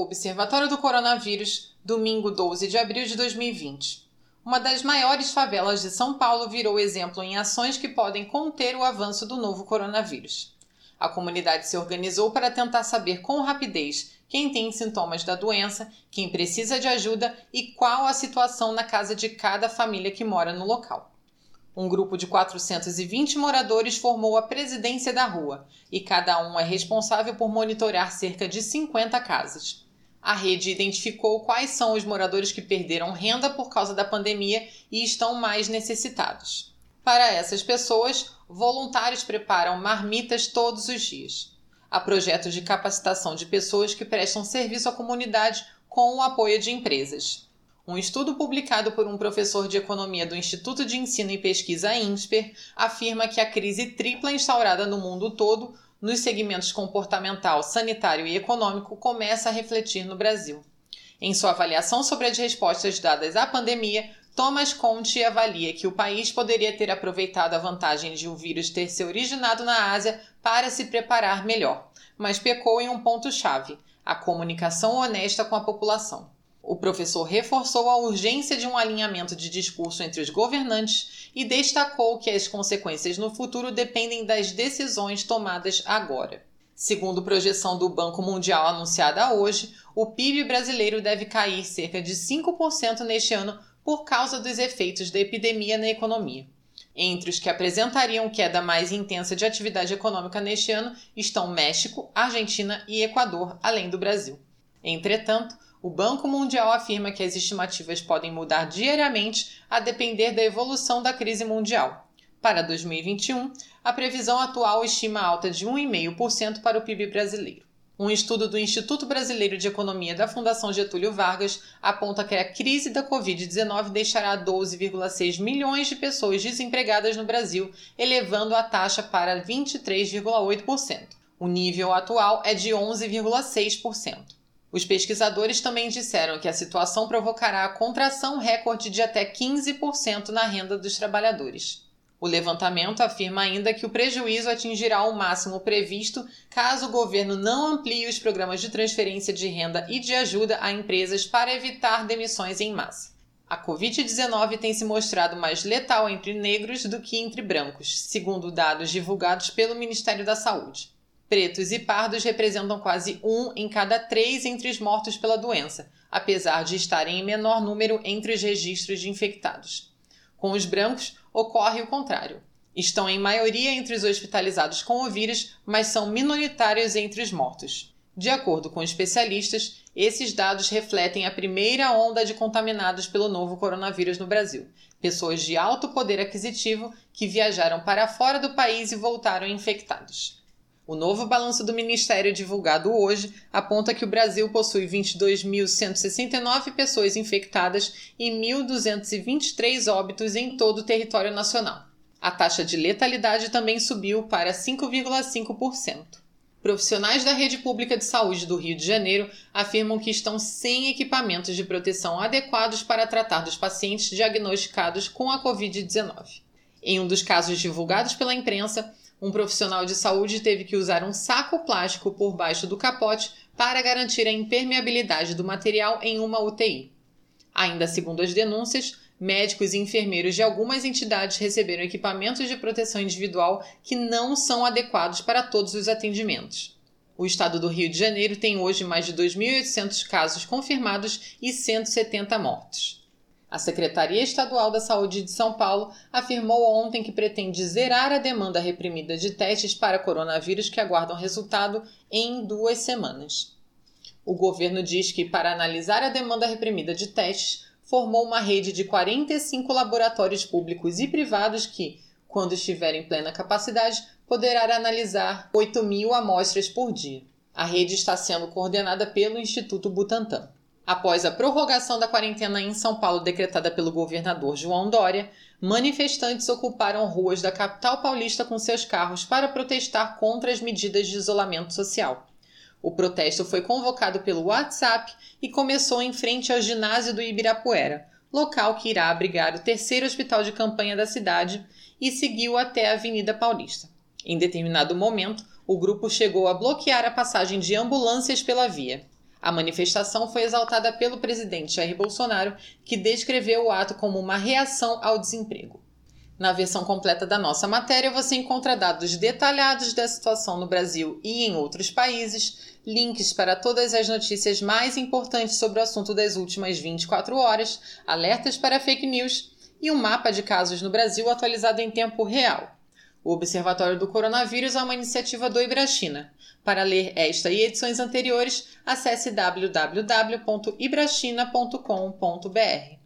Observatório do Coronavírus, domingo 12 de abril de 2020. Uma das maiores favelas de São Paulo virou exemplo em ações que podem conter o avanço do novo coronavírus. A comunidade se organizou para tentar saber com rapidez quem tem sintomas da doença, quem precisa de ajuda e qual a situação na casa de cada família que mora no local. Um grupo de 420 moradores formou a presidência da rua e cada um é responsável por monitorar cerca de 50 casas. A rede identificou quais são os moradores que perderam renda por causa da pandemia e estão mais necessitados. Para essas pessoas, voluntários preparam marmitas todos os dias. Há projetos de capacitação de pessoas que prestam serviço à comunidade com o apoio de empresas. Um estudo publicado por um professor de economia do Instituto de Ensino e Pesquisa INSPER afirma que a crise tripla instaurada no mundo todo nos segmentos comportamental, sanitário e econômico começa a refletir no Brasil. Em sua avaliação sobre as respostas dadas à pandemia, Thomas Conte avalia que o país poderia ter aproveitado a vantagem de o vírus ter se originado na Ásia para se preparar melhor, mas pecou em um ponto-chave: a comunicação honesta com a população. O professor reforçou a urgência de um alinhamento de discurso entre os governantes e destacou que as consequências no futuro dependem das decisões tomadas agora. Segundo projeção do Banco Mundial anunciada hoje, o PIB brasileiro deve cair cerca de 5% neste ano por causa dos efeitos da epidemia na economia. Entre os que apresentariam queda mais intensa de atividade econômica neste ano estão México, Argentina e Equador, além do Brasil. Entretanto, o Banco Mundial afirma que as estimativas podem mudar diariamente a depender da evolução da crise mundial. Para 2021, a previsão atual estima alta de 1,5% para o PIB brasileiro. Um estudo do Instituto Brasileiro de Economia da Fundação Getúlio Vargas aponta que a crise da Covid-19 deixará 12,6 milhões de pessoas desempregadas no Brasil, elevando a taxa para 23,8%. O nível atual é de 11,6%. Os pesquisadores também disseram que a situação provocará a contração recorde de até 15% na renda dos trabalhadores. O levantamento afirma ainda que o prejuízo atingirá o máximo previsto caso o governo não amplie os programas de transferência de renda e de ajuda a empresas para evitar demissões em massa. A Covid-19 tem se mostrado mais letal entre negros do que entre brancos, segundo dados divulgados pelo Ministério da Saúde. Pretos e pardos representam quase um em cada três entre os mortos pela doença, apesar de estarem em menor número entre os registros de infectados. Com os brancos, ocorre o contrário. Estão em maioria entre os hospitalizados com o vírus, mas são minoritários entre os mortos. De acordo com especialistas, esses dados refletem a primeira onda de contaminados pelo novo coronavírus no Brasil, pessoas de alto poder aquisitivo que viajaram para fora do país e voltaram infectados. O novo balanço do Ministério divulgado hoje aponta que o Brasil possui 22.169 pessoas infectadas e 1.223 óbitos em todo o território nacional. A taxa de letalidade também subiu para 5,5%. Profissionais da rede pública de saúde do Rio de Janeiro afirmam que estão sem equipamentos de proteção adequados para tratar dos pacientes diagnosticados com a Covid-19. Em um dos casos divulgados pela imprensa, um profissional de saúde teve que usar um saco plástico por baixo do capote para garantir a impermeabilidade do material em uma UTI. Ainda segundo as denúncias, médicos e enfermeiros de algumas entidades receberam equipamentos de proteção individual que não são adequados para todos os atendimentos. O estado do Rio de Janeiro tem hoje mais de 2.800 casos confirmados e 170 mortes. A Secretaria Estadual da Saúde de São Paulo afirmou ontem que pretende zerar a demanda reprimida de testes para coronavírus que aguardam resultado em duas semanas. O governo diz que, para analisar a demanda reprimida de testes, formou uma rede de 45 laboratórios públicos e privados que, quando estiver em plena capacidade, poderá analisar 8 mil amostras por dia. A rede está sendo coordenada pelo Instituto Butantan. Após a prorrogação da quarentena em São Paulo decretada pelo governador João Dória, manifestantes ocuparam ruas da capital paulista com seus carros para protestar contra as medidas de isolamento social. O protesto foi convocado pelo WhatsApp e começou em frente ao ginásio do Ibirapuera, local que irá abrigar o terceiro hospital de campanha da cidade, e seguiu até a Avenida Paulista. Em determinado momento, o grupo chegou a bloquear a passagem de ambulâncias pela via. A manifestação foi exaltada pelo presidente Jair Bolsonaro, que descreveu o ato como uma reação ao desemprego. Na versão completa da nossa matéria, você encontra dados detalhados da situação no Brasil e em outros países, links para todas as notícias mais importantes sobre o assunto das últimas 24 horas, alertas para fake news e um mapa de casos no Brasil atualizado em tempo real. O Observatório do Coronavírus é uma iniciativa do Ibrachina. Para ler esta e edições anteriores, acesse www.ibrachina.com.br.